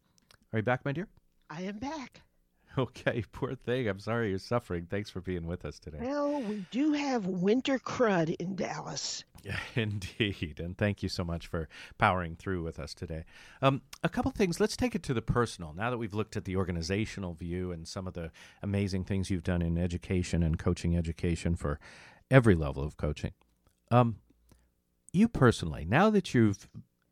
[SPEAKER 1] Are you back, my dear?
[SPEAKER 3] I am back.
[SPEAKER 1] Okay, poor thing. I'm sorry you're suffering. Thanks for being with us today.
[SPEAKER 3] Well, we do have winter crud in Dallas.
[SPEAKER 1] Yeah, indeed. And thank you so much for powering through with us today. Um, a couple things. Let's take it to the personal. Now that we've looked at the organizational view and some of the amazing things you've done in education and coaching education for every level of coaching. Um, you personally, now that you've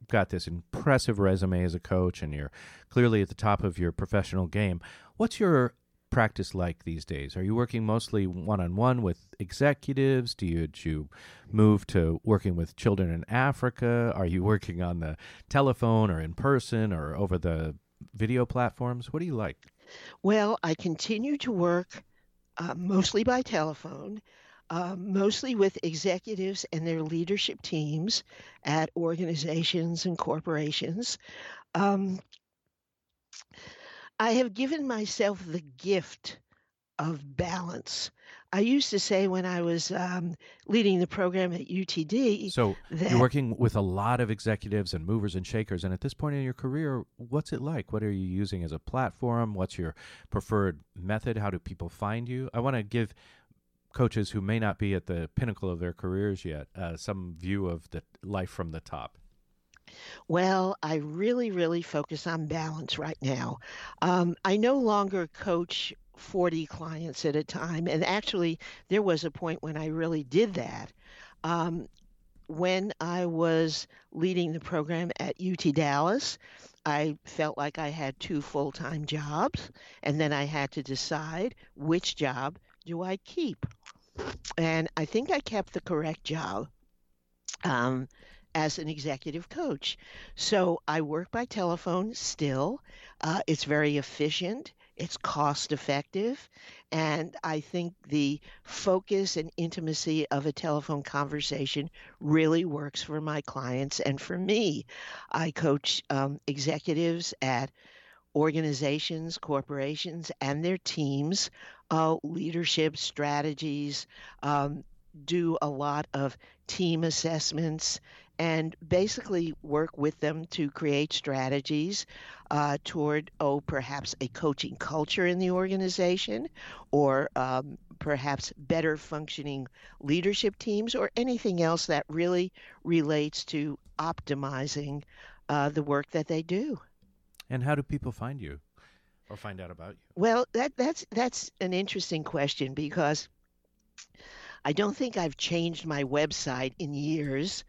[SPEAKER 1] got this impressive resume as a coach and you're clearly at the top of your professional game, what's your practice like these days? Are you working mostly one on one with executives? Do you, you move to working with children in Africa? Are you working on the telephone or in person or over the video platforms? What do you like?
[SPEAKER 3] Well, I continue to work uh, mostly by telephone uh, mostly with executives and their leadership teams at organizations and corporations. Um, I have given myself the gift of balance. I used to say when I was um, leading the program at UTD.
[SPEAKER 1] So you're working with a lot of executives and movers and shakers. And at this point in your career, what's it like? What are you using as a platform? What's your preferred method? How do people find you? I want to give coaches who may not be at the pinnacle of their careers yet uh, some view of the life from the top?
[SPEAKER 3] Well, I really, really focus on balance right now. Um, I no longer coach 40 clients at a time. And actually, there was a point when I really did that. Um, when I was leading the program at UT Dallas, I felt like I had two full time jobs, and then I had to decide which job do I keep? And I think I kept the correct job um, as an executive coach. So I work by telephone still. Uh, it's very efficient. It's cost effective. And I think the focus and intimacy of a telephone conversation really works for my clients and for me. I coach um, executives at organizations, corporations, and their teams uh, leadership strategies, um, do a lot of team assessments, and basically work with them to create strategies uh, toward, oh, perhaps a coaching culture in the organization or um, perhaps better functioning leadership teams or anything else that really relates to optimizing uh, the work that they do.
[SPEAKER 1] And how do people find you? or find out about you?
[SPEAKER 3] Well, that that's that's an interesting question because I don't think I've changed my website in years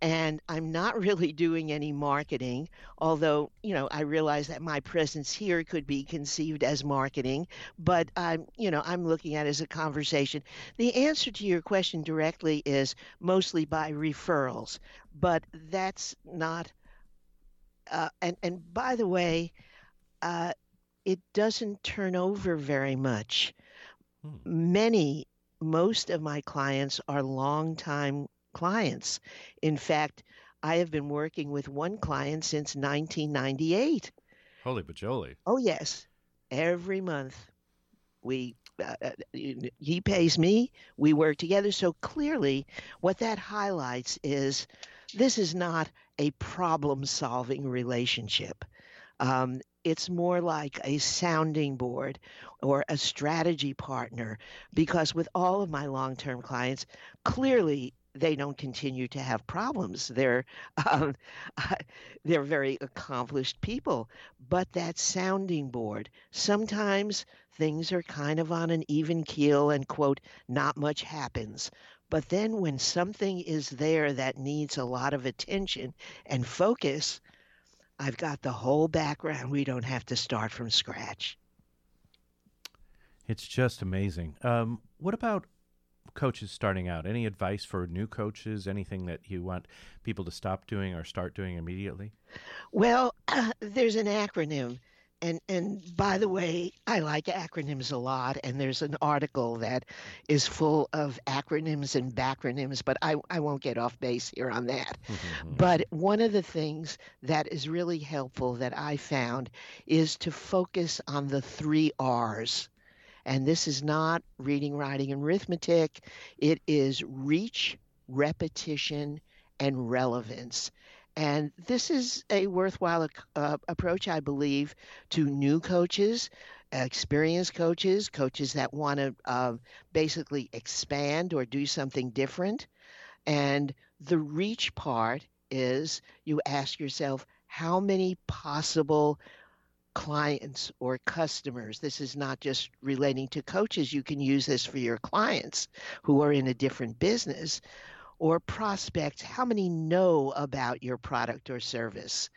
[SPEAKER 3] and I'm not really doing any marketing, although, you know, I realize that my presence here could be conceived as marketing, but I'm, you know, I'm looking at it as a conversation. The answer to your question directly is mostly by referrals, but that's not uh, and and by the way, uh, it doesn't turn over very much. Hmm. Many, most of my clients are longtime clients. In fact, I have been working with one client since 1998.
[SPEAKER 1] Holy bajoli.
[SPEAKER 3] Oh, yes. Every month we uh, uh he pays me we work together so clearly what that highlights is this is not a problem solving relationship um, it's more like a sounding board or a strategy partner because with all of my long term clients, clearly they don't continue to have problems. They're um, they're very accomplished people, but that sounding board sometimes things are kind of on an even keel and quote not much happens. But then when something is there that needs a lot of attention and focus, I've got the whole background. We don't have to start from scratch.
[SPEAKER 1] It's just amazing. Um, what about coaches starting out? Any advice for new coaches? Anything that you want people to stop doing or start doing immediately?
[SPEAKER 3] Well, uh, there's an acronym and and by the way, I like acronyms a lot, and there's an article that is full of acronyms and backronyms, but I, I won't get off base here on that. Mm-hmm. but one of the things that is really helpful that I found is to focus on the three R's. And this is not reading, writing, and arithmetic. It is reach, repetition, and relevance. And this is a worthwhile uh, approach, I believe, to new coaches, experienced coaches, coaches that want to uh, basically expand or do something different. And the reach part is you ask yourself, how many possible clients or customers. This is not just relating to coaches. You can use this for your clients who are in a different business or prospects, how many know about your product or service?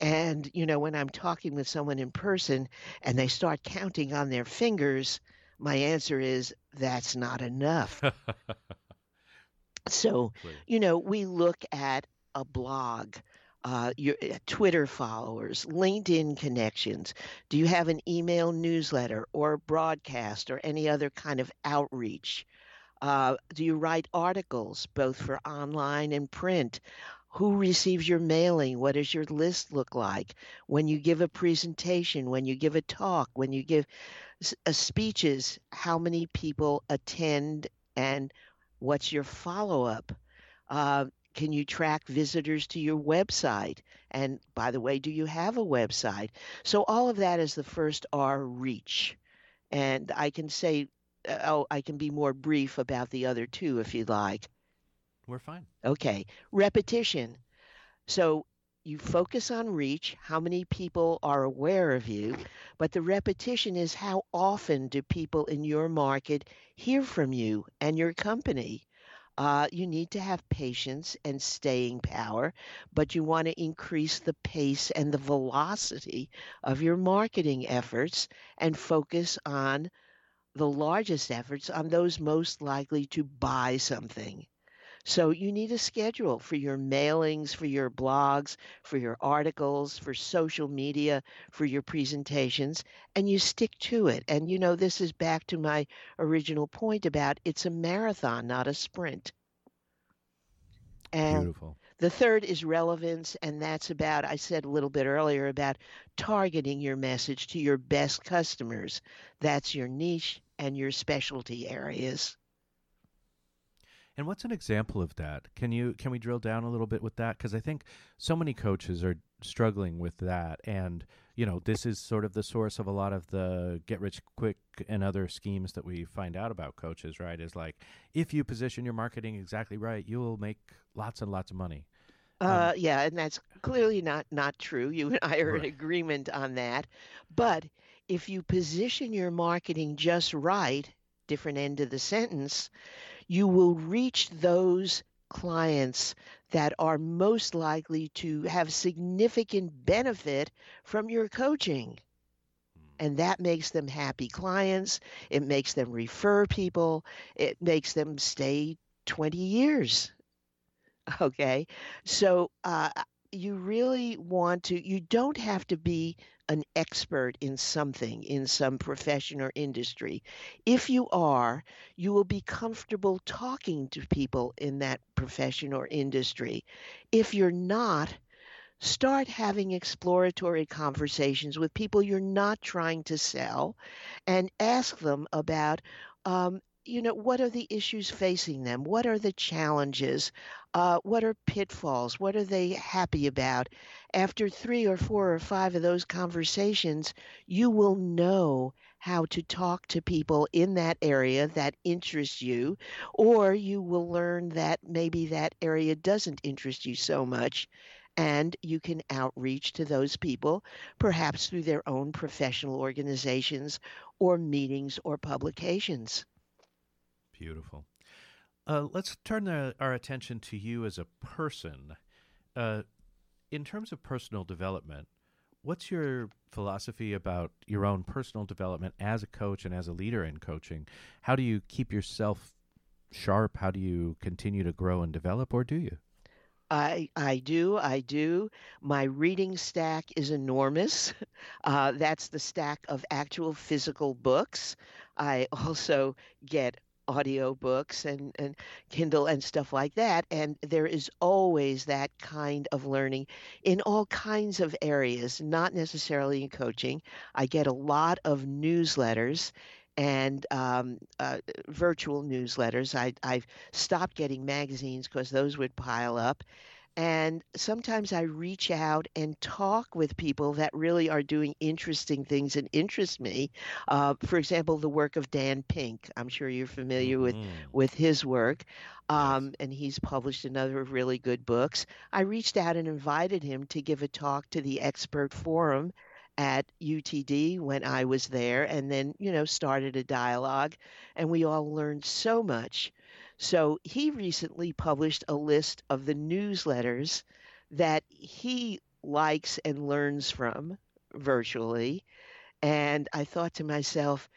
[SPEAKER 3] And, you know, when I'm talking with someone in person and they start counting on their fingers, my answer is that's not enough. so, you know, we look at a blog, uh, your uh, Twitter followers, LinkedIn connections. Do you have an email newsletter or a broadcast or any other kind of outreach? Uh, do you write articles, both for online and print? Who receives your mailing? What does your list look like? When you give a presentation, when you give a talk, when you give uh, speeches, how many people attend and what's your follow up? Uh, can you track visitors to your website? And by the way, do you have a website? So, all of that is the first R reach. And I can say oh, I can be more brief about the other two if you'd like.
[SPEAKER 1] We're fine.
[SPEAKER 3] Okay. Repetition. So you focus on reach, how many people are aware of you, but the repetition is how often do people in your market hear from you and your company? Uh, you need to have patience and staying power, but you want to increase the pace and the velocity of your marketing efforts and focus on the largest efforts on those most likely to buy something. So you need a schedule for your mailings, for your blogs, for your articles, for social media, for your presentations, and you stick to it. And you know, this is back to my original point about it's a marathon, not a sprint.
[SPEAKER 1] And Beautiful.
[SPEAKER 3] The third is relevance, and that's about, I said a little bit earlier, about targeting your message to your best customers. That's your niche and your specialty areas.
[SPEAKER 1] And what's an example of that? Can you can we drill down a little bit with that? Because I think so many coaches are struggling with that, and you know this is sort of the source of a lot of the get rich quick and other schemes that we find out about coaches. Right? Is like if you position your marketing exactly right, you will make lots and lots of money.
[SPEAKER 3] Uh, um, yeah, and that's clearly not not true. You and I are right. in agreement on that. But if you position your marketing just right, different end of the sentence, you will reach those clients that are most likely to have significant benefit from your coaching. Hmm. And that makes them happy clients. It makes them refer people. It makes them stay 20 years. Okay. So uh, you really want to, you don't have to be an expert in something, in some profession or industry. If you are, you will be comfortable talking to people in that profession or industry. If you're not, start having exploratory conversations with people you're not trying to sell and ask them about um, you know, what are the issues facing them? What are the challenges? Uh, what are pitfalls? What are they happy about? After three or four or five of those conversations, you will know how to talk to people in that area that interests you, or you will learn that maybe that area doesn't interest you so much. And you can outreach to those people, perhaps through their own professional organizations or meetings or publications.
[SPEAKER 1] Beautiful. Uh, let's turn the, our attention to you as a person. Uh, in terms of personal development, what's your philosophy about your own personal development as a coach and as a leader in coaching? How do you keep yourself sharp? How do you continue to grow and develop, or do you?
[SPEAKER 3] I I do I do. My reading stack is enormous. Uh, that's the stack of actual physical books. I also get audio books and, and Kindle and stuff like that. And there is always that kind of learning in all kinds of areas, not necessarily in coaching. I get a lot of newsletters and um, uh, virtual newsletters. I, I've stopped getting magazines because those would pile up. And sometimes I reach out and talk with people that really are doing interesting things and interest me. Uh, for example, the work of Dan Pink. I'm sure you're familiar with
[SPEAKER 1] Mm.
[SPEAKER 3] with his work, um, and he's published another of really good books. I reached out and invited him to give a talk to the expert forum at UTD when I was there, and then you know started a dialogue, and we all learned so much. So he recently published a list of the newsletters that he likes and learns from virtually. And I thought to myself,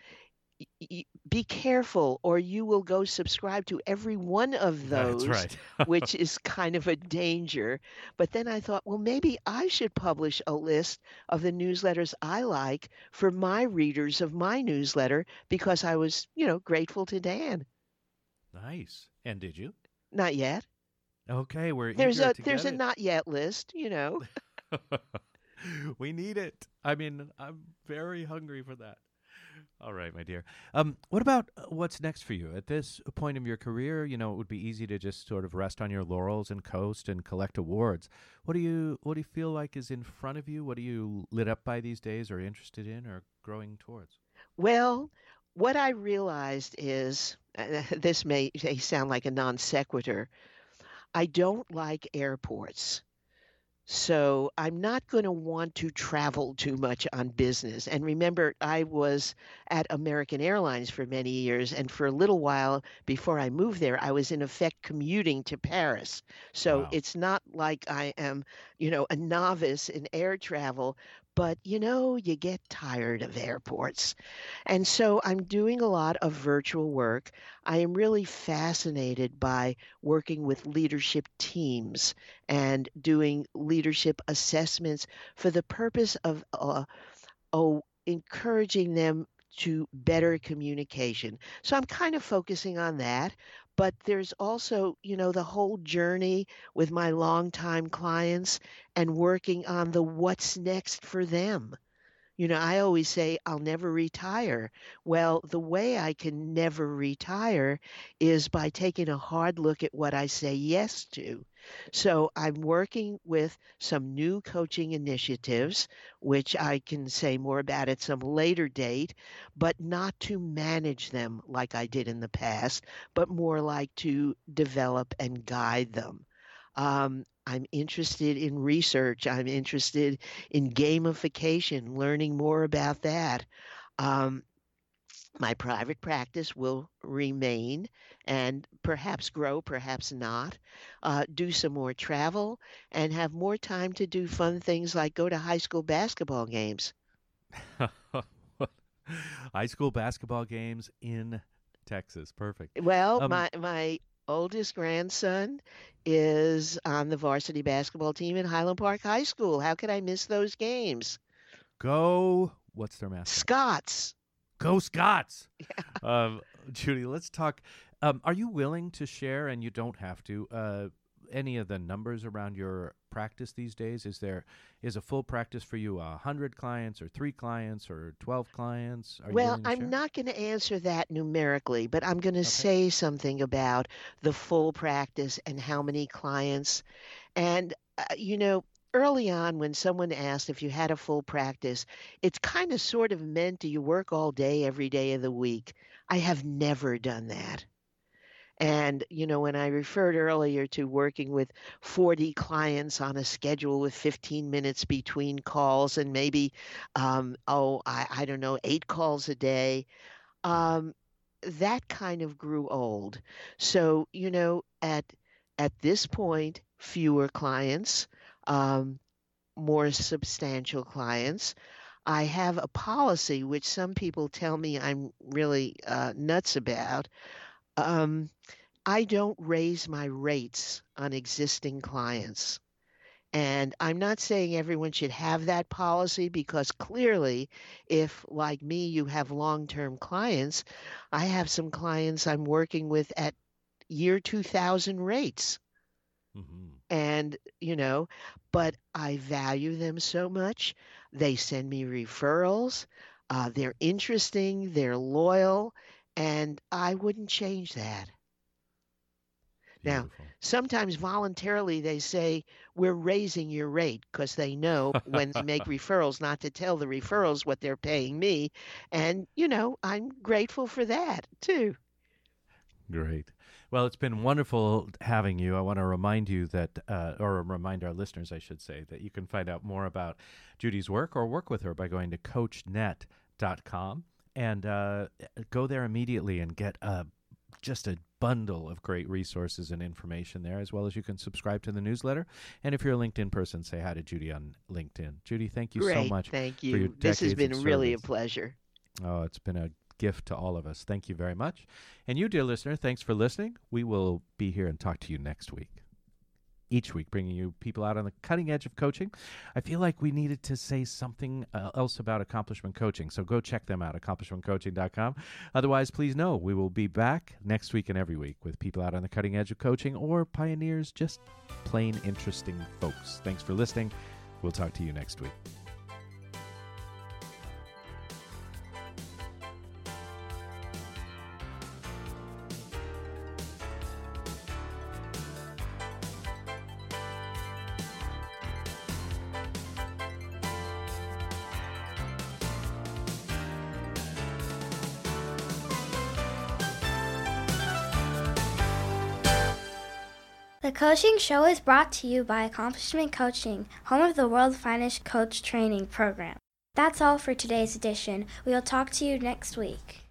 [SPEAKER 3] "Y- y- be careful, or you will go subscribe to every one of those,
[SPEAKER 1] right.
[SPEAKER 3] which is kind of a danger. But then I thought, well, maybe I should publish a list of the newsletters I like for my readers of my newsletter because I was, you know, grateful to Dan.
[SPEAKER 1] Nice. And did you?
[SPEAKER 3] Not yet.
[SPEAKER 1] Okay, we're
[SPEAKER 3] There's a there's a
[SPEAKER 1] it.
[SPEAKER 3] not yet list, you know.
[SPEAKER 1] we need it. I mean, I'm very hungry for that. All right, my dear. Um, what about uh, what's next for you at this point of your career? You know, it would be easy to just sort of rest on your laurels and coast and collect awards. What do you What do you feel like is in front of you? What are you lit up by these days, or interested in, or growing towards?
[SPEAKER 3] Well, what I realized is Uh, this may, may sound like a non sequitur. I don't like airports. So I'm not going to want to travel too much on business. And remember, I was at American Airlines for many years, and for a little while before I moved there, I was in effect commuting to Paris. So
[SPEAKER 1] Wow.
[SPEAKER 3] it's not like I am, you know, a novice in air travel, but you know, you get tired of airports. And so I'm doing a lot of virtual work. I am really fascinated by working with leadership teams and doing leadership assessments for the purpose of uh, oh, encouraging them to better communication. So I'm kind of focusing on that. But there's also, you know, the whole journey with my longtime clients and working on the what's next for them. You know, I always say I'll never retire. Well, the way I can never retire is by taking a hard look at what I say yes to. So I'm working with some new coaching initiatives, which I can say more about at some later date, but not to manage them like I did in the past, but more like to develop and guide them. Um, I'm interested in research. I'm interested in gamification, learning more about that. Um, my private practice will remain and perhaps grow, perhaps not. Uh, do some more travel and have more time to do fun things like go to high school basketball games.
[SPEAKER 1] High school basketball games in Texas. Perfect.
[SPEAKER 3] Well,
[SPEAKER 1] Um,
[SPEAKER 3] my my oldest grandson is on the varsity basketball team in Highland Park High School. How could I miss those games?
[SPEAKER 1] Go. What's their mascot?
[SPEAKER 3] Scots.
[SPEAKER 1] Go Scots. Um, Judy, let's talk. Um, are you willing to share, and you don't have to, uh, any of the numbers around your practice these days? Is there is a full practice for you a hundred clients, or three clients, or twelve clients? Are
[SPEAKER 3] Well, I'm not going to answer that numerically, but I'm going to say something about the full practice and how many clients. And, uh, you know, early on when someone asked if you had a full practice, it's kind of sort of meant do you work all day every day of the week? I have never done that. And, you know, when I referred earlier to working with 40 clients on a schedule with 15 minutes between calls and maybe, um, oh, I, I don't know, eight calls a day, um, that kind of grew old. So, you know, at at this point, fewer clients, um, more substantial clients. I have a policy which some people tell me I'm really uh, nuts about. Um, I don't raise my rates on existing clients. And I'm not saying everyone should have that policy because clearly, if like me, you have long term clients, I have some clients I'm working with at year 2000 rates.
[SPEAKER 1] Mm-hmm.
[SPEAKER 3] And, you know, but I value them so much. They send me referrals. Uh, they're interesting, they're loyal, and I wouldn't change that. Now, sometimes voluntarily they say, We're raising your rate because they know when they make referrals not to tell the referrals what they're paying me. And, you know, I'm grateful for that too.
[SPEAKER 1] Great. Well, it's been wonderful having you. I want to remind you that, uh, or remind our listeners, I should say, that you can find out more about Judy's work or work with her by going to coachnet.com and uh, go there immediately and get a, just a bundle of great resources and information there, as well as you can subscribe to the newsletter. And if you're a LinkedIn person, say hi to Judy on LinkedIn. Judy, thank you
[SPEAKER 3] Great.
[SPEAKER 1] so much.
[SPEAKER 3] Thank you. This has been really a pleasure.
[SPEAKER 1] Oh, it's been a gift to all of us. Thank you very much. And you, dear listener, thanks for listening. We will be here and talk to you next week. Each week, bringing you people out on the cutting edge of coaching. I feel like we needed to say something uh, else about accomplishment coaching. So go check them out, accomplishmentcoaching.com. Otherwise, please know we will be back next week and every week with people out on the cutting edge of coaching or pioneers, just plain interesting folks. Thanks for listening. We'll talk to you next week.
[SPEAKER 7] Coaching Show is brought to you by Accomplishment Coaching, home of the world's finest coach training program. That's all for today's edition. We'll talk to you next week.